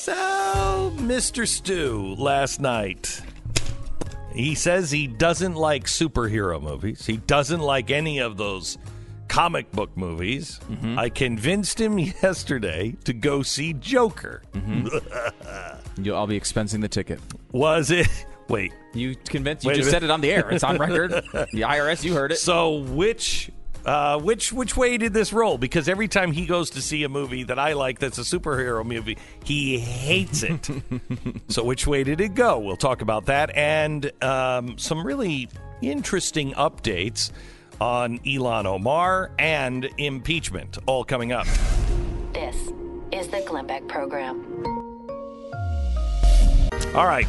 So, Mr. Stu last night. He says he doesn't like superhero movies. He doesn't like any of those comic book movies. Mm-hmm. I convinced him yesterday to go see Joker. Mm-hmm. You, I'll be expensing the ticket. Was it? Wait. You convinced? You Wait just said it on the air. It's on record. the IRS, you heard it. So which uh, which which way did this roll? Because every time he goes to see a movie that I like that's a superhero movie, he hates it. so which way did it go? We'll talk about that and um, some really interesting updates on Ilhan Omar and impeachment, all coming up. This is the Glenn Beck Program. All right.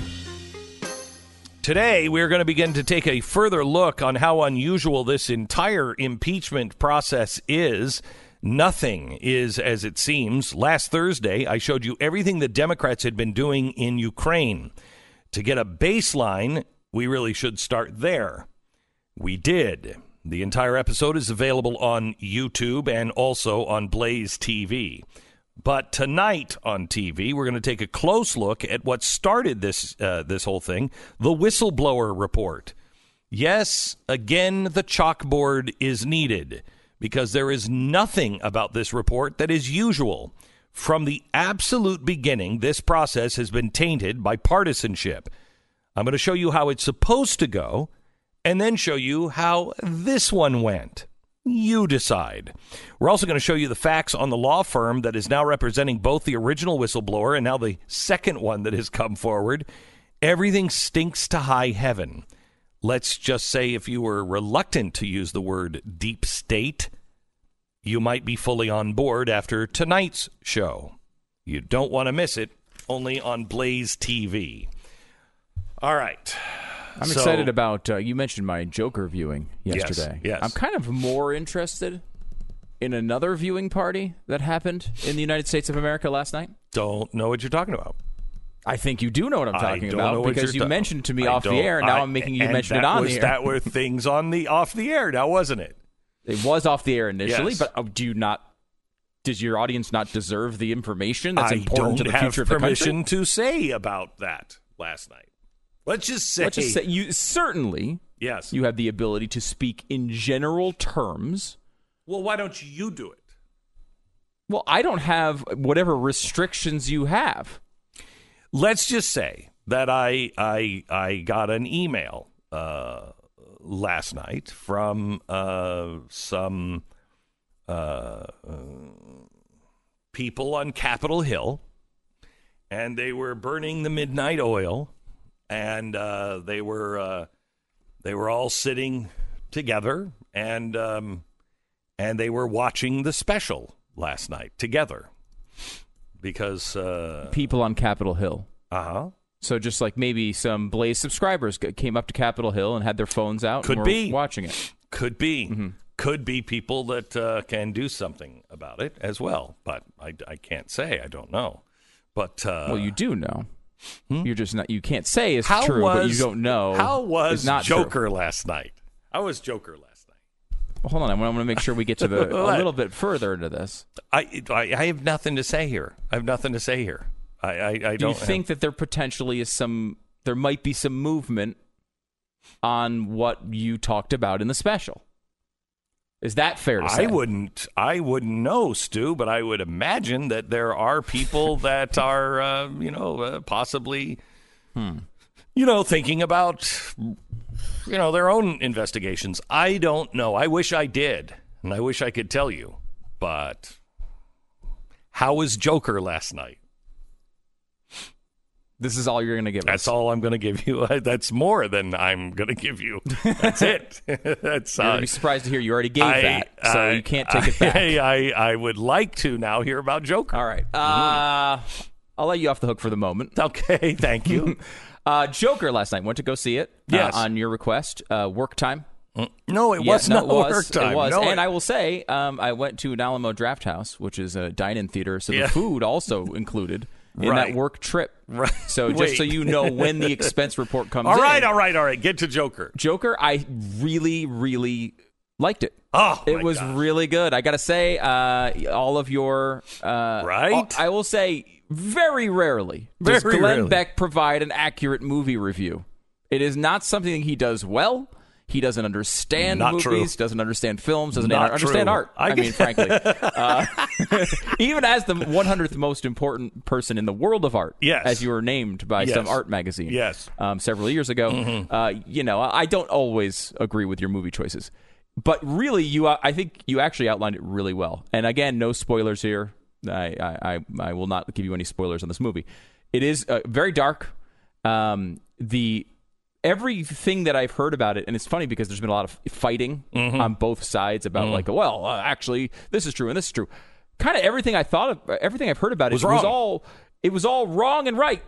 Today, we're going to begin to take a further look on how unusual this entire impeachment process is. Nothing is as it seems. Last Thursday, I showed you everything the Democrats had been doing in Ukraine. To get a baseline, we really should start there. We did. The entire episode is available on YouTube and also on Blaze TV. But tonight on TV, we're going to take a close look at what started this uh, this whole thing: the whistleblower report. Yes, again, the chalkboard is needed because there is nothing about this report that is usual. From the absolute beginning, this process has been tainted by partisanship. I'm going to show you how it's supposed to go, and then show you how this one went. You decide. We're also going to show you the facts on the law firm that is now representing both the original whistleblower and now the second one that has come forward. Everything stinks to high heaven. Let's just say if you were reluctant to use the word deep state, you might be fully on board after tonight's show. You don't want to miss it, only on Blaze TV. All right. I'm So- excited about. Uh, you mentioned my Joker viewing yesterday. yes. I'm kind of more interested in another viewing party that happened in the United States of America last night. Don't know what you're talking about. I think you do know what I'm talking about because you ta- mentioned it to me I off the air. Now I- am making you mention it on was, the air. That were things on the off the air now, wasn't it? It was off the air initially, Yes. but uh, do you not? Does your audience not deserve the information that's I important to the future of the country? permission to say about that last night. Let's just say, Let's just say you certainly yes. you have the ability to speak in general terms. well, why don't you do it? Well, I don't have whatever restrictions you have. Let's just say that I I I got an email uh, last night from uh, some uh, people on Capitol Hill, and they were burning the midnight oil, and uh, they were uh, they were all sitting together, and um, and they were watching the special last night together because uh People on Capitol Hill. huh So just like maybe some Blaze subscribers came up to Capitol Hill and had their phones out Could and were be. watching it. could be Mm-hmm. could be people that uh, can do something about it as well but I, I can't say i don't know but uh, Well, you do know. Hmm? You're just not. You can't say it's how true, was but you don't know. How was not true. joker last night I was joker last night Well, hold on, I want to make sure we get to the a little bit further into this. I, I i have nothing to say here i have nothing to say here i i, I Do you don't think that there potentially is some? There might be some movement on what you talked about in the special. Is that fair to say? I wouldn't. I wouldn't know, Stu, but I would imagine that there are people that are, uh, you know, uh, possibly, Hmm. you know, thinking about, you know, their own investigations. I don't know. I wish I did, and I wish I could tell you, but how was Joker last night? This is all you're going to give us. That's us. all I'm going to give you. That's more than I'm going to give you. That's it. That's You're uh, going to be surprised to hear you already gave I- that, so I- you can't take it back. I, I, I would like to now hear about Joker. All right. Uh, I'll let you off the hook for the moment. Okay, thank you. Uh, Joker last night. Went to go see it. uh, Yes. on your request. Uh, work time. no, it Yeah, was no, not it was. work time. It was. No, and I will say, um, I went to an Alamo Drafthouse, which is a dine-in theater, so Yeah. the food also included in Right. that work trip. Right. So just so you know when the expense report comes all right, in. all right, all right. Get to Joker. Joker, I really, really liked it. Oh, it was God. really good. I gotta say, uh, all of your uh, Right? I will say, very rarely does Very Glenn rarely. Beck provide an accurate movie review. It is not something he does well. He doesn't understand Not movies, true. doesn't understand films, doesn't Not understand true. art. I I, mean, frankly, uh, even as the 100th most important person in the world of art, Yes. as you were named by Yes. some art magazine, Yes. Mm-hmm. um, several years ago. Uh, you know, I don't always agree with your movie choices, but really, you uh, I think you actually outlined it really well. And again, no spoilers here. I I, I, I will not give you any spoilers on this movie. It is uh, very dark. Um, the everything that I've heard about it, and it's funny because there's been a lot of fighting Mm-hmm. on both sides about like, well, uh, actually, this is true and this is true. Kind of everything I thought of, everything I've heard about it Was it was all it was all wrong and right.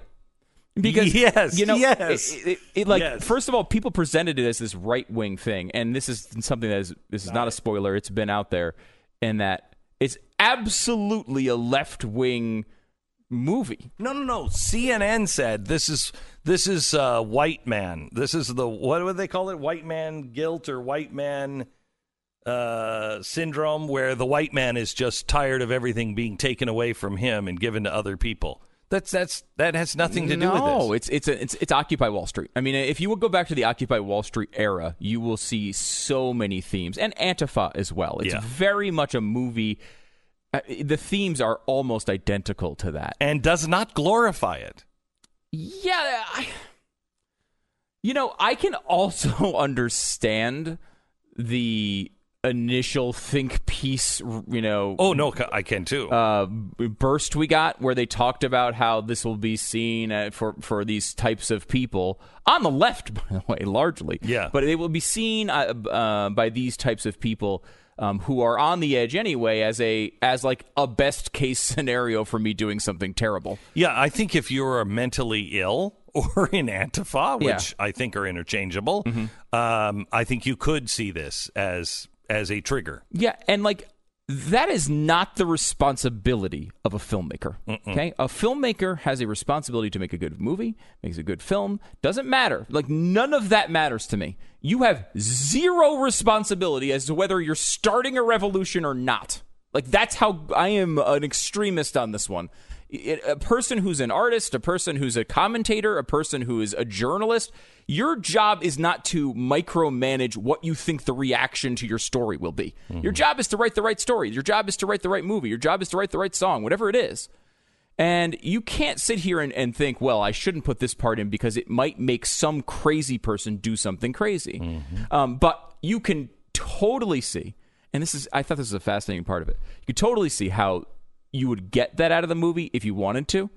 Because Yes, you know, yes. it, it, it, like Yes. first of all, people presented it as this right wing thing, and this is something that is this is not a spoiler. It's been out there, and that it's absolutely a left wing movie. No, no, no. CNN said this is this is uh, white man. This is the what would they call it? White man guilt or white man uh, syndrome, where the white man is just tired of everything being taken away from him and given to other people. That's that's that has nothing to do no, with this. it's it's a, it's it's Occupy Wall Street. I mean, if you will go back to the Occupy Wall Street era, you will see so many themes and Antifa as well. It's Yeah. very much a movie. Uh, the themes are almost identical to that. and does not glorify it. Yeah, I, you know, I can also understand the initial think piece. You know, Oh no, I can too. uh, burst we got where they talked about how this will be seen uh, for for these types of people on the left, by the way, largely. Yeah. but it will be seen uh, uh, by these types of people. Um, who are on the edge anyway as a as like a best case scenario for me doing something terrible Yeah, I think if you're mentally ill or in Antifa, which Yeah. Mm-hmm. I think are interchangeable, um, I think you could see this as as a trigger. Yeah, and like that is not the responsibility of a filmmaker. Okay, a filmmaker has a responsibility to make a good movie, makes a good film. Doesn't matter. Like none of that matters to me. You have zero responsibility as to whether you're starting a revolution or not. Like that's how I am an extremist on this one. It- a person who's an artist, a person who's a commentator, a person who is a journalist, your job is not to micromanage what you think the reaction to your story will be. Your job is to write the right story. Your job is to write the right movie. Your job is to write the right song, whatever it is. And you can't sit here and, and think, well, I shouldn't put this part in because it might make some crazy person do something crazy. Um, but you can totally see, and this is, I thought this was a fascinating part of it. You could totally see how you would get that out of the movie if you wanted to.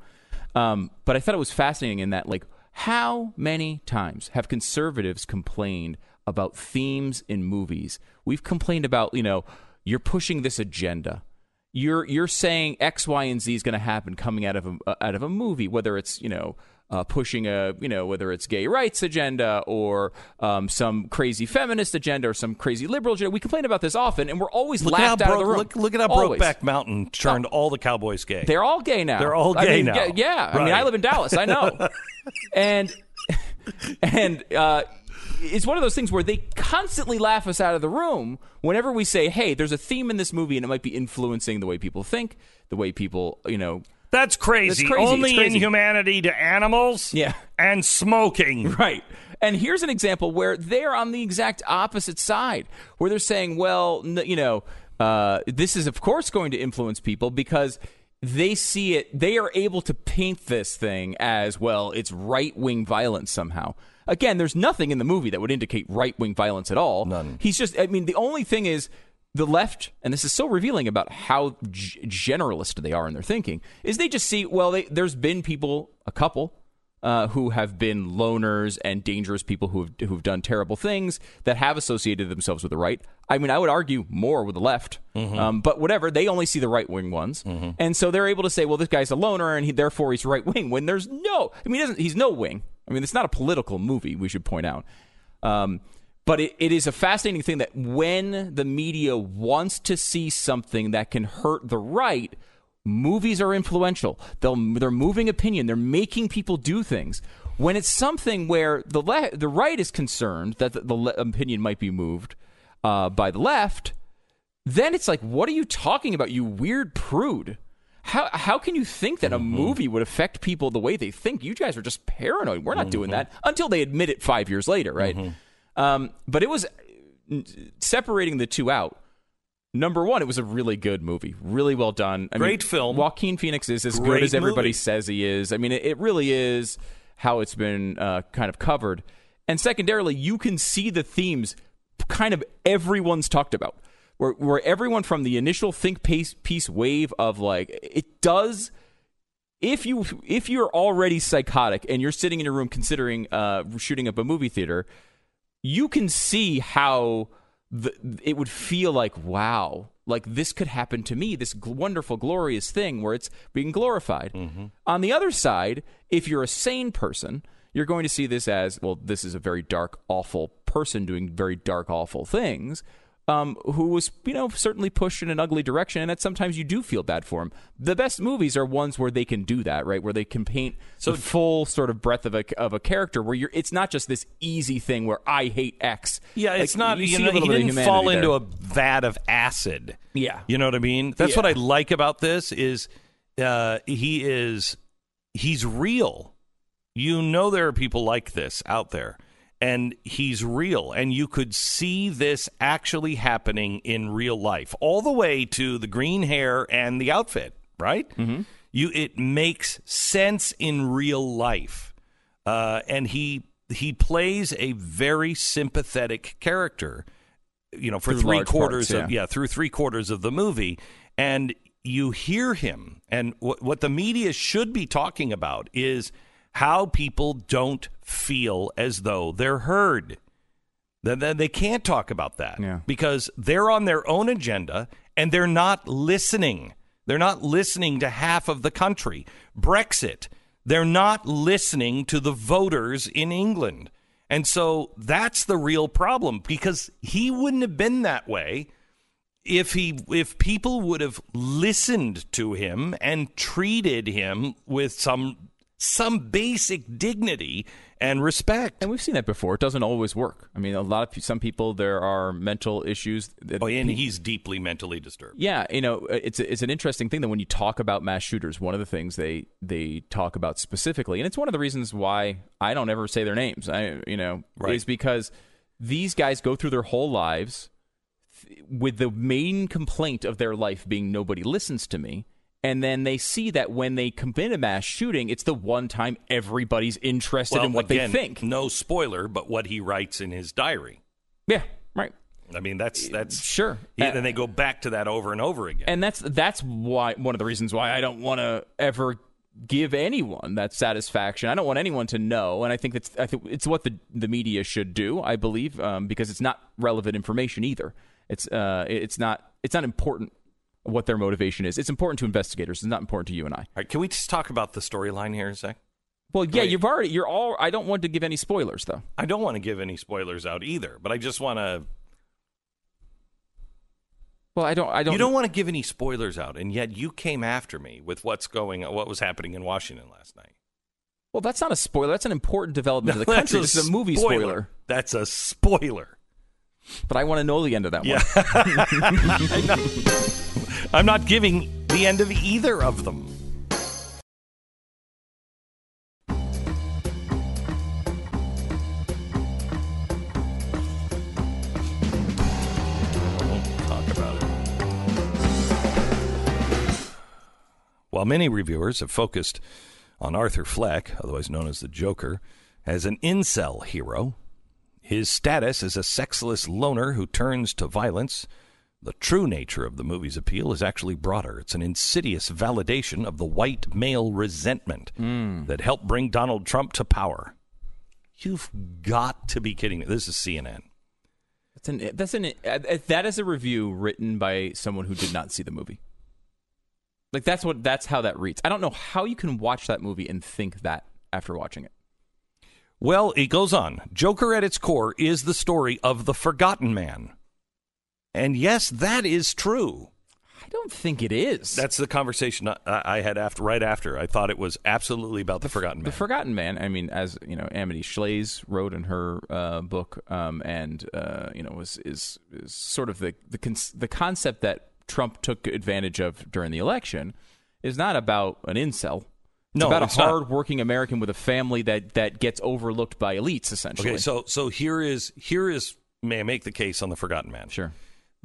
Um, but I thought it was fascinating in that, like, how many times have conservatives complained about themes in movies? We've complained about, you know, you're pushing this agenda. You're you're saying X, Y, and Z is going to happen coming out of a out of a movie, whether it's you know uh, pushing a you know whether it's gay rights agenda or um, some crazy feminist agenda or some crazy liberal agenda. We complain about this often, and we're always Look laughed out of the room. look, look at how Always. Brokeback Mountain turned all the cowboys gay. They're all gay now. They're all I gay mean, now. Yeah, yeah. I mean, I live in Dallas. I know. and and uh, it's one of those things where they constantly laugh us out of the room whenever we say, "Hey, there's a theme in this movie, and it might be influencing the way people think, the way people, you know." That's crazy. That's crazy. Only It's crazy. inhumanity to animals Yeah. and smoking. Right. And here's an example where they're on the exact opposite side, where they're saying, well, n- you know, uh, this is, of course, going to influence people because they see it, they are able to paint this thing as, well, it's right wing violence somehow. Again, there's nothing in the movie that would indicate right wing violence at all. None. He's just, I mean, the only thing is the left, and this is so revealing about how g- generalist they are in their thinking, is they just see, well, they, there's been people, a couple, uh, who have been loners and dangerous people who have who've done terrible things that have associated themselves with the right. I mean, I would argue more with the left, um, but whatever. They only see the right wing ones, and so they're able to say, "Well, this guy's a loner, and he, therefore he's right wing." When there's no, I mean, he doesn't, he's no wing. I mean, it's not a political movie. We should point out. Um, but it, it is a fascinating thing that when the media wants to see something that can hurt the right, movies are influential. They'll, they're moving opinion. They're making people do things. When it's something where the le- the right is concerned that the, the le- opinion might be moved uh, by the left, then it's like, what are you talking about, you weird prude? how how can you think that a Mm-hmm. movie would affect people the way they think? You guys are just paranoid. We're not Mm-hmm. doing that until they admit it five years later, right? Um, but it was separating the two out. Number one, it was a really good movie, really well done. I Great mean, film. Joaquin Phoenix is as good as everybody movie. says he is. I mean, it, it really is how it's been uh, kind of covered. And secondarily, you can see the themes kind of everyone's talked about. Where, where everyone from the initial think piece, piece wave of like it does if you if you're already psychotic and you're sitting in your room considering uh, shooting up a movie theater, you can see how the, it would feel like wow, like this could happen to me. This gl- wonderful, glorious thing where it's being glorified. Mm-hmm. On the other side, if you're a sane person, you're going to see this as well. This is a very dark, awful person doing very dark, awful things um, who was, you know, certainly pushed in an ugly direction, and that sometimes you do feel bad for him. The best movies are ones where they can do that, right? Where they can paint the full sort of breadth of a of a character, where you're. It's not just this easy thing where I hate X. Yeah, Like, it's not. You, a know, he little bit of didn't fall into there. a vat of acid. Yeah. you know what I mean. That's Yeah. what I like about this is uh, he is he's real. You know there are people like this out there, and he's real, and you could see this actually happening in real life, all the way to the green hair and the outfit. Right? Mm-hmm. You it makes sense in real life, uh, and he he plays a very sympathetic character you know for Through three quarters parts, of yeah. yeah through three quarters of the movie and you hear him and what what the media should be talking about is how people don't feel as though they're heard. Then they can't talk about that Yeah. because they're on their own agenda and they're not listening. They're not listening to half of the country. Brexit they're not listening to the voters in england. And so that's the real problem because he wouldn't have been that way if he if people would have listened to him and treated him with some some basic dignity and respect. And we've seen that before. It doesn't always work. I mean, a lot of some people there are mental issues. That Oh, and he's deeply mentally disturbed. Yeah, you know, uh, it's it's an interesting thing that when you talk about mass shooters, one of the things they they talk about specifically, and it's one of the reasons why I don't ever say their names. I you know, Right. is because these guys go through their whole lives th- with the main complaint of their life being nobody listens to me. And then they see that when they commit a mass shooting, it's the one time everybody's interested in what again, they think. No spoiler, but what he writes in his diary. Yeah, right. I mean, that's that's Sure. Yeah, Uh, and they go back to that over and over again. and that's that's why one of the reasons why I don't want to ever give anyone that satisfaction. I don't want anyone to know, and I think that's I think it's what the the media should do. I believe um, because it's not relevant information either. It's uh it's not it's not important what their motivation is. It's important to investigators. It's not important to you and I. All right, can we just talk about the storyline here, Zach? Well, yeah, Wait. you've already you're all. I don't want to give any spoilers though. I don't want to give any spoilers out either, but I just want to. Well, I don't. I don't. You don't want to give any spoilers out, and yet you came after me with what's going, what was happening in Washington last night. Well, that's not a spoiler. That's an important development of the country. This is a movie spoiler. That's a spoiler. But I want to know the end of that Yeah. one. I'm not giving the end of either of them. While many reviewers have focused on Arthur Fleck, otherwise known as the Joker, as an incel hero, his status as a sexless loner who turns to violence, the true nature of the movie's appeal is actually broader. It's an insidious validation of the white male resentment that helped bring Donald Trump to power. You've got to be kidding me. This is CNN. That's an that's an uh, that is a review written by someone who did not see the movie. Like that's what that's how that reads. I don't know how you can watch that movie and think that after watching it. Well, it goes on. Joker at its core is the story of the forgotten man. And yes, that is true. I don't think it is. That's the conversation I, I had after right after. I thought it was absolutely about the forgotten Man. the. Forgotten Man. I mean, as you know, Amity Shlaes wrote in her uh, book, um, and uh, you know, was is, is sort of the the con- the concept that Trump took advantage of during the election is not about an incel. It's No, about it's a hard-working American with a family that that gets overlooked by elites, essentially. Okay, so so here is here is may I make the case on the Forgotten Man? sure.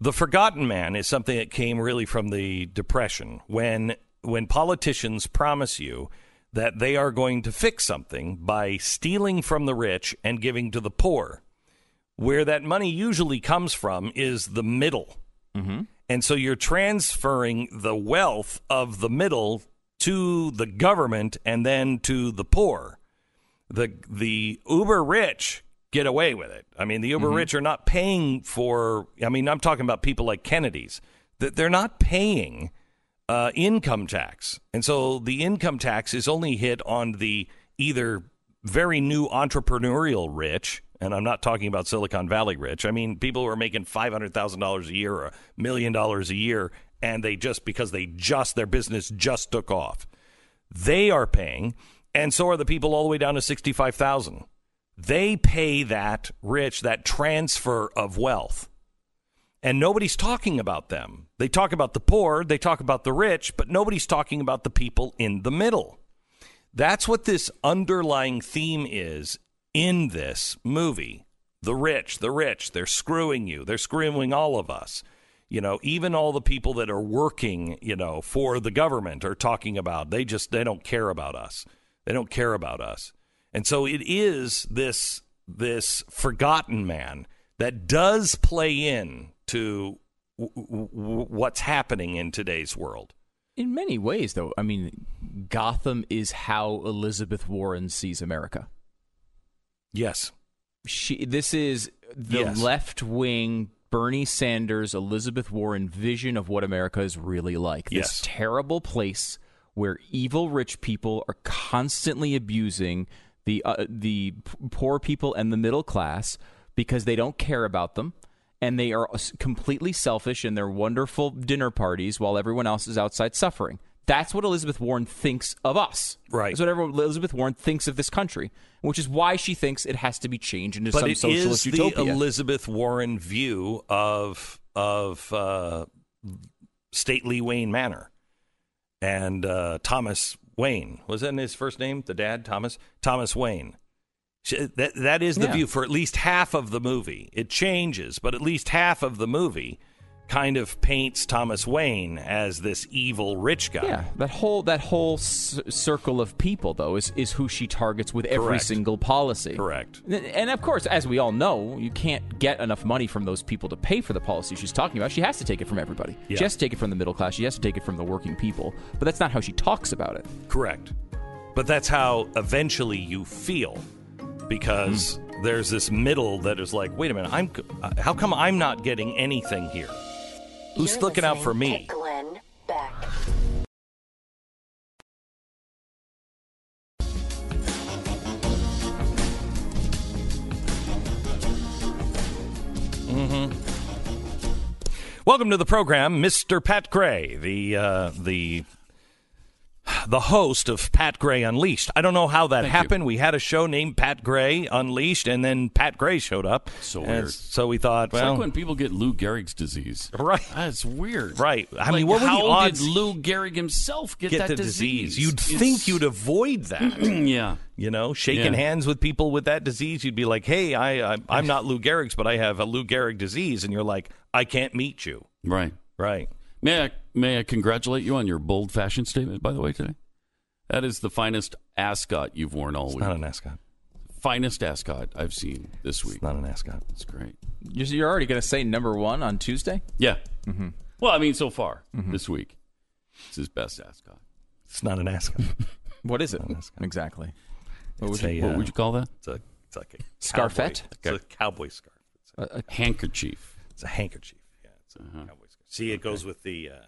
The Forgotten Man is something that came really from the Depression when when politicians promise you that they are going to fix something by stealing from the rich and giving to the poor. Where that money usually comes from is the middle. Mm-hmm. And so you're transferring the wealth of the middle to the government and then to the poor the the uber rich get away with it. I mean, the uber rich are not paying for. I mean, I'm talking about people like Kennedy's that they're not paying uh, income tax, and so the income tax is only hit on the either very new entrepreneurial rich. And I'm not talking about Silicon Valley rich. I mean, people who are making five hundred thousand dollars a year or a million dollars a year, and they just because they just their business just took off they are paying, and so are the people all the way down to sixty-five thousand. They pay that rich that transfer of wealth, and nobody's talking about them. They talk about the poor, they talk about the rich, but nobody's talking about the people in the middle. That's what this underlying theme is in this movie. The rich, the rich, they're screwing you. They're screwing all of us. You know, even all the people that are working, you know, for the government are talking about they just they don't care about us. They don't care about us. And so it is this this forgotten man that does play in to w- w- what's happening in today's world. In many ways, though, I mean, Gotham is how Elizabeth Warren sees America. Yes. She, this is the Yes. left wing Bernie Sanders, Elizabeth Warren vision of what America is really like. This Yes. terrible place where evil rich people are constantly abusing the uh, the poor people and the middle class because they don't care about them and they are completely selfish in their wonderful dinner parties while everyone else is outside suffering. That's what Elizabeth Warren thinks of us. Right. That's what Elizabeth Warren thinks of this country, which is why she thinks it has to be changed into but some it socialist is utopia. the Elizabeth Warren view of of uh, stately Wayne Manor and uh, Thomas Wayne was that his first name? The dad, Thomas Thomas Wayne. That that is the Yeah. view for at least half of the movie. It changes, but at least half of the movie kind of paints Thomas Wayne as this evil rich guy. Yeah, that whole that whole circle of people though is is who she targets with every Correct. single policy. Correct. And- of course, as we all know, you can't get enough money from those people to pay for the policy she's talking about. She has to take it from everybody. Yeah. She has to take it from the middle class. She has to take it from the working people. But that's not how she talks about it. Correct. But that's how eventually you feel because there's this middle that is like, wait a minute, I'm uh, how come I'm not getting anything here? Who's You're looking out for me? Glenn Beck. Mm-hmm. Welcome to the program, Mr. Pat Gray, the uh, the the host of Pat Gray Unleashed. I don't know how that Thank happened. We had a show named Pat Gray Unleashed, and then Pat Gray showed up. So weird. So we thought, It's well, like when people get Lou Gehrig's disease. Right. That's weird. Right. I Like, mean, what were the how odds did Lou Gehrig himself get, get that the disease? disease? You'd It's- think you'd avoid that. yeah. You know, shaking Yeah. hands with people with that disease, you'd be like, "Hey, I, I I'm not Lou Gehrig's, but I have a Lou Gehrig disease," and you're like, "I can't meet you." Right. Right. May I may I congratulate you on your bold fashion statement, by the way, today? That is the finest ascot you've worn all It's week. not an ascot. finest ascot I've seen this week. It's not an ascot. It's great. You're you're already going to say number one on Tuesday? Yeah. Mm-hmm. Well, I mean, so far this week, it's his best ascot. It's not an ascot. What is it? That's. Exactly. What It's would you- a, What uh, would you call that? It's a it's like a Scarfette? Cowboy, it's a cowboy scarf. It's a, a- a Handkerchief. it's a handkerchief. Yeah, it's a Uh-huh. cowboy scarf. See, it goes with the uh,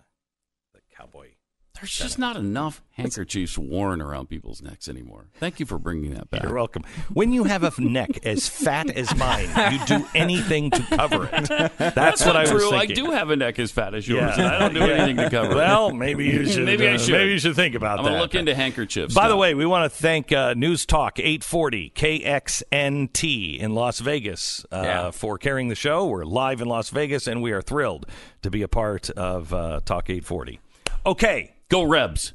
the cowboy. There's just not enough handkerchiefs worn around people's necks anymore. Thank you for bringing that back. You're welcome. When you have a neck as fat as mine, you do anything to cover it. That's, what I was True, I do have a neck as fat as yours. Yeah. and I don't do anything to cover it. Well, maybe you should. Maybe I uh, should. Maybe you should think about that. I'm that. gonna look into handkerchiefs. By the way, we want to thank uh, News Talk 840 KXNT in Las Vegas uh, Yeah. for carrying the show. We're live in Las Vegas, and we are thrilled to be a part of uh, Talk 840. Okay, go Rebs.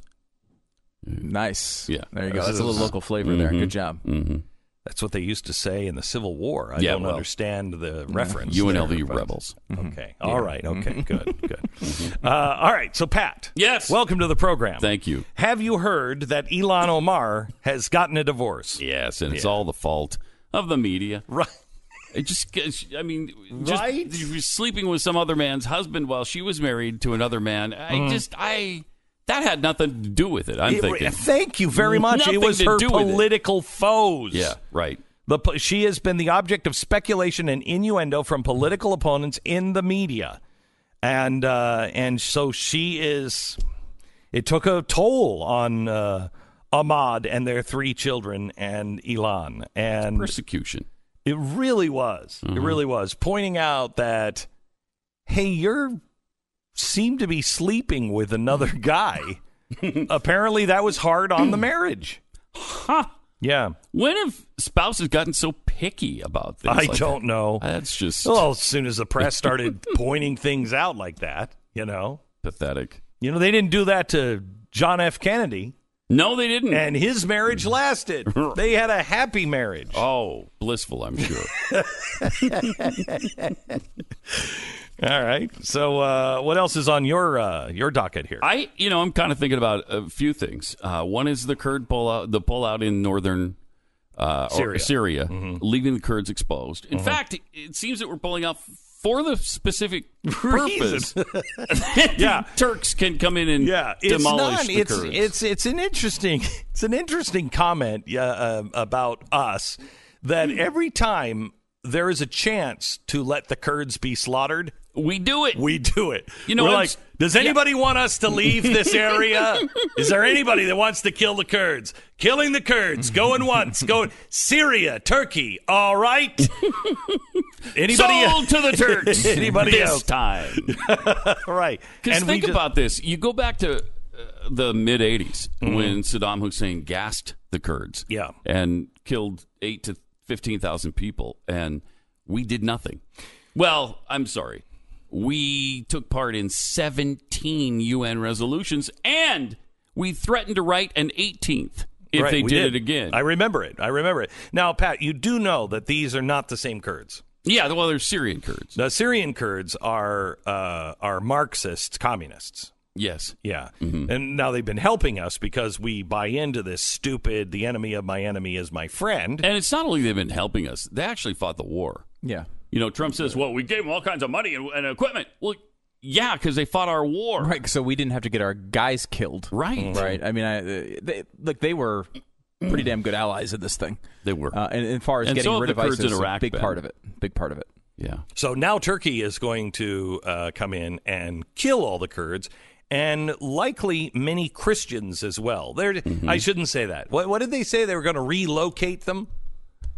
Nice. Yeah. There you go. That's a little local flavor there. Mm-hmm. Good job. Mm-hmm. That's what they used to say in the Civil War. I Yeah, don't well, understand the reference. UNLV there, but- rebels. Mm-hmm. Okay. All right. Okay. Good. Good. Uh, all right. So, Pat. Yes. Welcome to the program. Thank you. Have you heard that Ilhan Omar has gotten a divorce? Yes, and it's all the fault of the media. Right. It just, I mean, just Right? sleeping with some other man's husband while she was married to another man. I just, I that had nothing to do with it. I'm It- thinking. thank you very much. Nothing it was her do with it. political foes. Yeah, right. The, she has been the object of speculation and innuendo from political opponents in the media, and uh, and so she is. It took a toll on uh, Ahmad and their three children and Ilhan, and Persecution. it really was. It really was pointing out that, hey, you're seem to be sleeping with another guy. Apparently, that was hard on the marriage. Huh. Yeah, When have spouses gotten so picky about things? I like don't know. That's just Well, as soon as the press started pointing things out like that, you know, pathetic. you know, they didn't do that to John F. Kennedy, No, they didn't. and his marriage lasted. They had a happy marriage. oh, blissful, I'm sure. All right. So, uh, what else is on your uh, your docket here? I, you know, I'm kind of thinking about a few things. Uh, one is the Kurd pullout, the pullout in northern uh, Syria. Syria, leaving the Kurds exposed. In fact, it, it seems that we're pulling out for the specific purpose. Yeah. Turks can come in and yeah, it's demolish not. the It's Kurds. it's it's an interesting it's an interesting comment yeah, uh, about us that every time there is a chance to let the Kurds be slaughtered, we do it. we do it. You know, we're like, does anybody want us to leave this area? Is there anybody that wants to kill the Kurds? Killing the Kurds, going once, going Syria, Turkey. All right. Anybody? Sold to the Turks. Anybody this else? time? right. Because think just- about this. You go back to uh, the mid 80s Mm-hmm. when Saddam Hussein gassed the Kurds. Yeah. And killed 8 to 15,000 people. And we did nothing. Well, I'm sorry. We took part in 17 UN resolutions and we threatened to write an 18th if Right, they we did, it again. I remember it. I remember it. Now, Pat, you do know that these are not the same Kurds. yeah, well, they're Syrian Kurds. The Syrian Kurds are uh, are Marxists, communists. Yes. Yeah. Mm-hmm. And now they've been helping us because we buy into this stupid the enemy of my enemy is my friend. And it's not only they've been helping us, they actually fought the war. Yeah. You know, Trump says, well, we gave them all kinds of money and, and equipment. Well, yeah, because they fought our war. Right. So we didn't have to get our guys killed. Right. Right. I mean, I, uh, they, like they were pretty damn good allies in this thing. They were. Uh, and, and as far as And getting so have rid the of Kurds ISIS, in a Iraq big been. part of it. Big part of it. yeah. So now Turkey is going to uh, come in and kill all the Kurds and likely many Christians as well. They're, Mm-hmm. I shouldn't say that. What, what did they say? They were going to relocate them?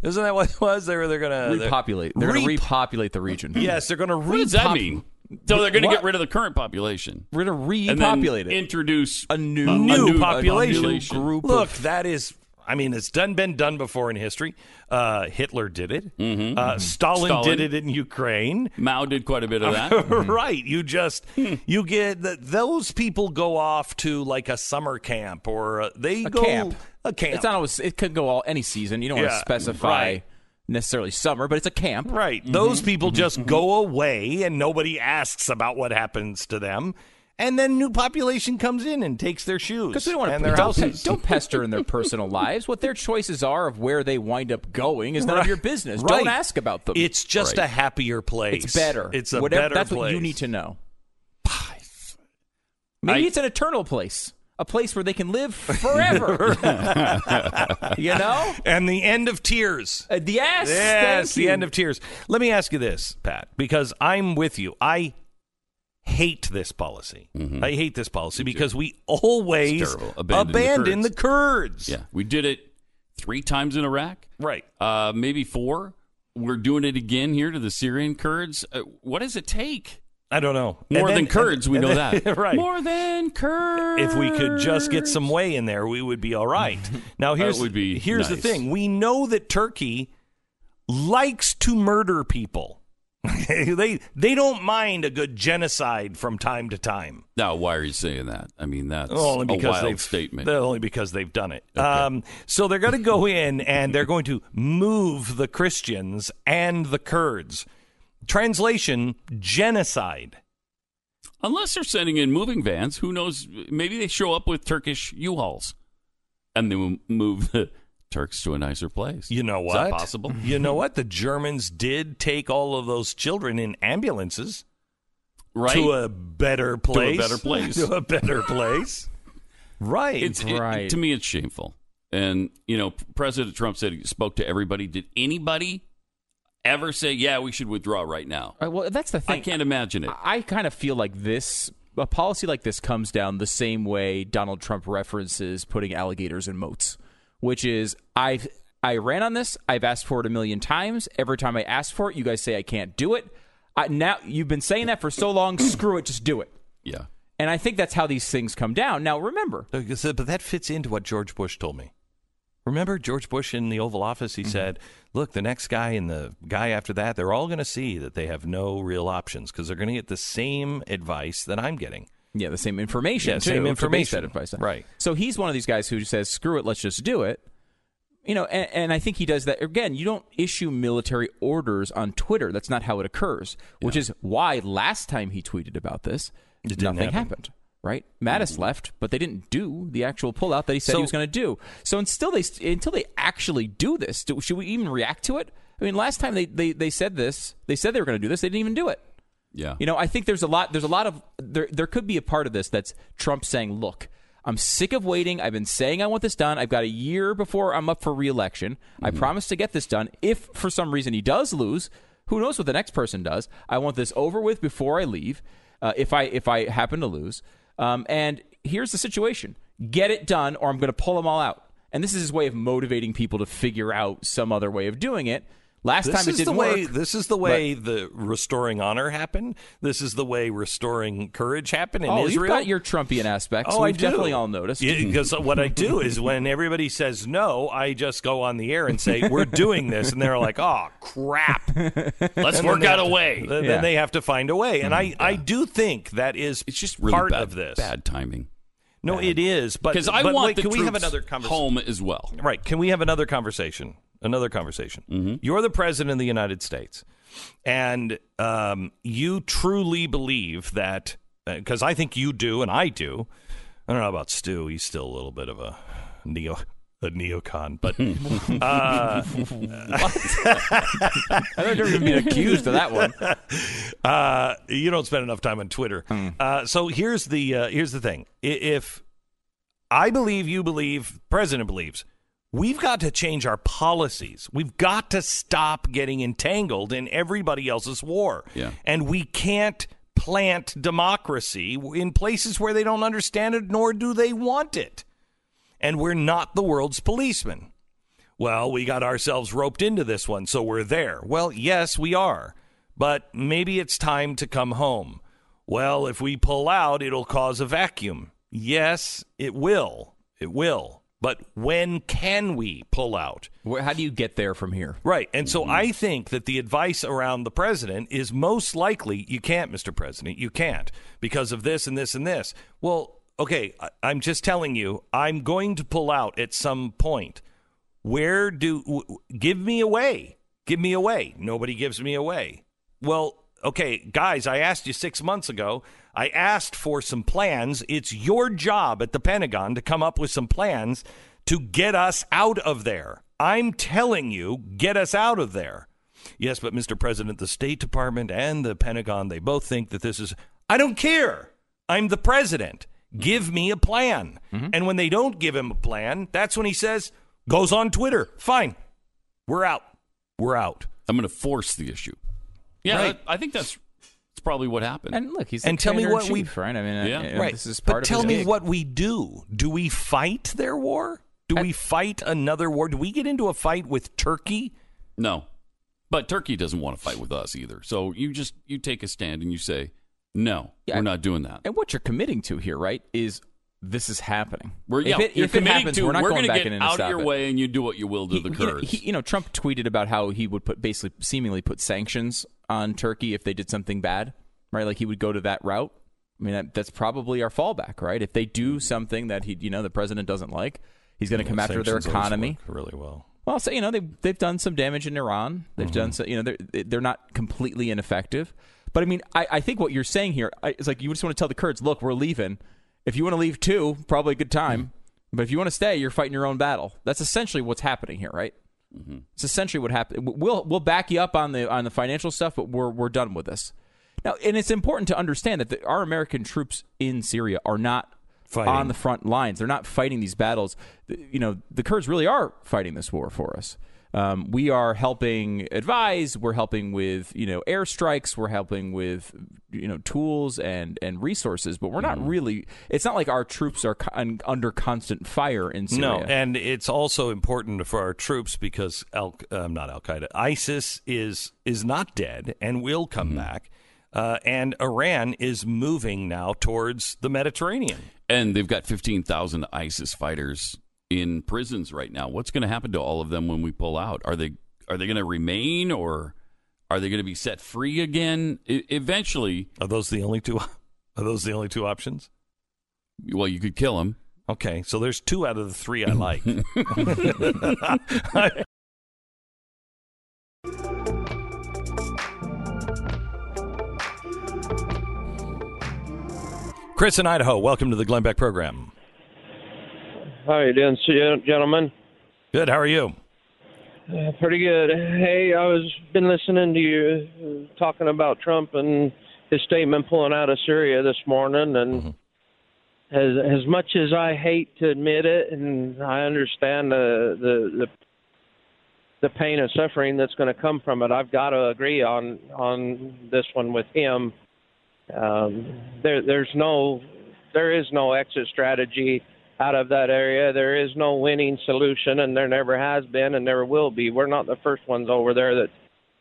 Isn't that what it was? They were they're going to Repopulate. They're going to Rep- repopulate the region. Yes, they're going to What does that mean? So they're going to What? get rid of the current population We're going to and then repopulate it. introduce A new, new, new population. population. group Look, of that is. I mean, it's done been done before in history. Uh, Hitler did it. Mm-hmm. Uh, Stalin, Stalin. did it in Ukraine. Mao did quite a bit of that. right. You just you get the, those people go off to like a summer camp or uh, they a go camp. A camp. It's not always. It could go all any season. You don't want Yeah, to specify right. necessarily summer, but it's a camp. right. Mm-hmm. Those people just go away and nobody asks about what happens to them. And then new population comes in and takes their shoes Because we don't want and to their don't, houses. don't pester in their personal lives. What their choices are of where they wind up going is none Right. of your business. Right. Don't ask about them. It's just Right. a happier place. It's better. It's a Whatever, better That's place. what you need to know. Maybe I- it's an eternal place, a place where they can live forever. you know, And the end of tears. Uh, yes, Yes, the you. end of tears. Let me ask you this, Pat, because I'm with you. I hate this policy. I hate this policy because we always It's. Abandon abandon, the the Kurds. yeah. We did it three times in Iraq, Right. uh, maybe four. We're doing it again here to the Syrian Kurds. Uh, what does it take? I don't know. More And than then- Kurds, we and know then- that. right. More than Kurds. if we could just get some way in there, we would be all right. Now here's would be here's the thing: we know that Turkey likes to murder people. they they don't mind a good genocide from time to time. Now, why are you saying that? I mean, that's Only a because wild they've statement. Only because they've done it. Um, so they're going to go in and they're going to move the Christians and the Kurds. Translation: genocide. Unless they're sending in moving vans, who knows? Maybe they show up with Turkish U-Hauls, and they move the Turks to a nicer place. You know Is what? that possible? You know what? The Germans did take all of those children in ambulances Right? to a better place. To a better place. to a better place. right. it's it- Right. to me, it's shameful. And you know, President Trump said he spoke to everybody. Did anybody ever say, "Yeah, we should withdraw right now"? Uh, well, that's the thing. I can't imagine it. I kind of feel like this a policy like this comes down the same way Donald Trump references putting alligators in moats, which is I've I ran on this. I've asked for it a million times. Every time I ask for it, you guys say I can't do it. I, now you've been saying that for so long. screw it, just do it. Yeah. And I think that's how these things come down. Now remember, Like I said, But that fits into what George Bush told me. Remember George Bush in the Oval Office? He mm-hmm. said, "Look, the next guy and the guy after that, they're all going to see that they have no real options because they're going to get the same advice that I'm getting." Yeah, the same information. Yeah, too, same information. that advice on. Right. So he's one of these guys who says, "Screw it, let's just do it." You know, and, and I think he does that again. You don't issue military orders on Twitter. That's not how it occurs. Which is why last time he tweeted about this, nothing happen. happened. Right? Mattis left, but they didn't do the actual pullout that he said So- he was going to do. So until they until they actually do this, do, should we even react to it? I mean, last time they, they, they said this, they said they were going to do this. They didn't even do it. Yeah. You know, I think there's a lot. There's a lot of there. There could be a part of this that's Trump saying, "Look, I'm sick of waiting. I've been saying I want this done. I've got a year before I'm up for reelection. I promise to get this done. If for some reason he does lose, who knows what the next person does? I want this over with before I leave. Uh, if I if I happen to lose, um, and here's the situation: get it done, or I'm going to pull them all out. And this is his way of motivating people to figure out some other way of doing it. Last This time it is didn't way. work. This is the way the restoring honor happened. This is the way restoring courage happened in oh, Israel. you've got your Trumpian aspects. Oh, I do. definitely all noticed. Because what I do is when everybody says no, I just go on the air and say we're doing this, and they're like, "Oh crap!" Let's work out a way. Then Yeah. they have to find a way, and I, mm-hmm. I do think that is It's just really part bad, of this. bad timing. No, it is, but Because I but want wait, the can we have another conversation? home as well. Right? Can we have another conversation? Another conversation. Mm-hmm. You're the president of the United States, and um, you truly believe that because I think you do, and I do. I don't know about Stu. He's still a little bit of a neo a neocon, but uh, I don't ever been accused of that one. uh, you don't spend enough time on Twitter. Hmm. Uh, so here's the uh, here's the thing: if I believe, you believe, President believes, we've got to change our policies. We've got to stop getting entangled in everybody else's war, Yeah. and we can't plant democracy in places where they don't understand it, nor do they want it. And we're not the world's policemen. Well, we got ourselves roped into this one, so we're there. Well, yes, we are. But maybe it's time to come home. Well, if we pull out, it'll cause a vacuum. Yes, it will. It will. But when can we pull out? How do you get there from here? Right. And so mm-hmm. I think that the advice around the president is most likely you can't, Mr. President. You can't because of this and this and this. Well, okay, I'm just telling you, I'm going to pull out at some point. Where do w- give me away? Give me away. Nobody gives me away. Well, okay, guys, I asked you 6 months ago. I asked for some plans. It's your job at the Pentagon to come up with some plans to get us out of there. I'm telling you, get us out of there. Yes, but Mr. President, the State Department and the Pentagon, they both think that this is. I don't care. I'm the president. Give me a plan. Mm-hmm. And when they don't give him a plan, that's when he says, goes on Twitter, fine, we're out. We're out. I'm going to force the issue. Yeah, Right. that- I think that's that's probably what happened. And look, he's And tell me what commander-in-chief, we- right? I mean, uh, Yeah. you know, right. This is part but of tell me gig. what we do. Do we fight their war? Do we fight another war? Do we get into a fight with Turkey? no, but Turkey doesn't want to fight with us either. So you just you take a stand and you say, no, Yeah. we're not doing that. And what you're committing to here, right, is this is happening. We're, if it, you're if it happens, to we're not we're going back get in and out of your it. way and you do what you will to He- the you know, Kurds. he- you know, Trump tweeted about how he would put basically seemingly put sanctions on Turkey if they did something bad, right? Like he would go to that route. I mean, that, that's probably our fallback, right? If they do something that he, you know, the president doesn't like, he's going to come after their economy. really well. Well, so you know they they've done some damage in Iran. They've Mm-hmm. done so you know they're they're not completely ineffective. But I mean, I, I think what you're saying here is like you just want to tell the Kurds, look, we're leaving. If you want to leave too, probably a good time. But if you want to stay, you're fighting your own battle. That's essentially what's happening here, right? It's essentially what happened. We'll we'll back you up on the on the financial stuff, but we're we're done with this now. And it's important to understand that the, our American troops in Syria are not Fighting. on the front lines. They're not fighting these battles. The- You know, the Kurds really are fighting this war for us. Um, we are helping advise. We're helping with you know airstrikes. We're helping with you know tools and and resources. But we're not really. It's not like our troops are con- under constant fire in Syria. No, and it's also important for our troops because Al, um, not Al Qaeda, ISIS is is not dead and will come back, uh, and Iran is moving now towards the Mediterranean. and they've got 15,000 ISIS fighters in prisons right now. What's going to happen to all of them when we pull out? Are they are they going to remain or are they going to be set free again? I- eventually, Are those the only two? Are those the only two options? well, you could kill them. Okay, so there's two out of the three I like. Chris in Idaho, welcome to the Glenn Beck program. How are you doing, gen- gentlemen? Good, how are you? Uh, pretty good. Hey, I was been listening to you uh, talking about Trump and his statement pulling out of Syria this morning, and as as much as I hate to admit it, and I understand the the the, the pain and suffering that's going to come from it, I've got to agree on on this one with him. Um, there there's no there is no exit strategy out of that area. There is no winning solution, and there never has been, and never will be. We're not the first ones over there that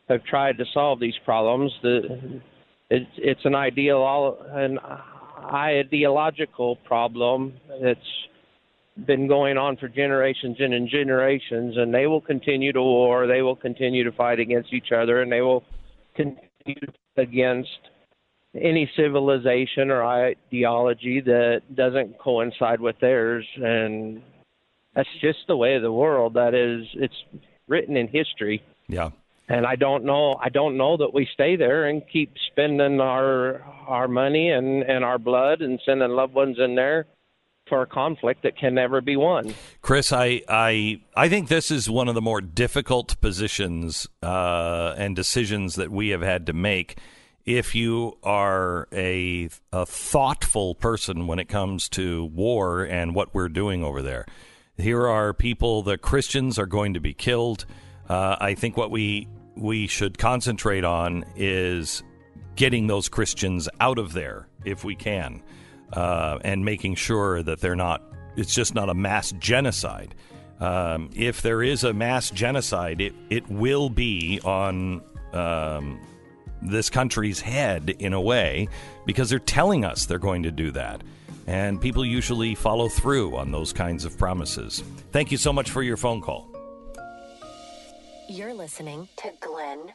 have tried to solve these problems. The, it's it's an ideal an ideological problem that's been going on for generations and in generations, and they will continue to war. They will continue to fight against each other, and they will continue against any civilization or ideology that doesn't coincide with theirs and that's just the way of the world that is it's written in history Yeah. and I don't know I don't know that we stay there and keep spending our our money and and our blood and sending loved ones in there for a conflict that can never be won. Chris, I, I I think this is one of the more difficult positions uh, and decisions that we have had to make. If you are a, a thoughtful person when it comes to war and what we're doing over there, here are people. The Christians are going to be killed. Uh, I think what we we should concentrate on is getting those Christians out of there if we can, uh, and making sure that they're not. It's just not a mass genocide. Um, if there is a mass genocide, it it will be on um, this country's head in a way because they're telling us they're going to do that. And people usually follow through on those kinds of promises. Thank you so much for your phone call. You're listening to Glenn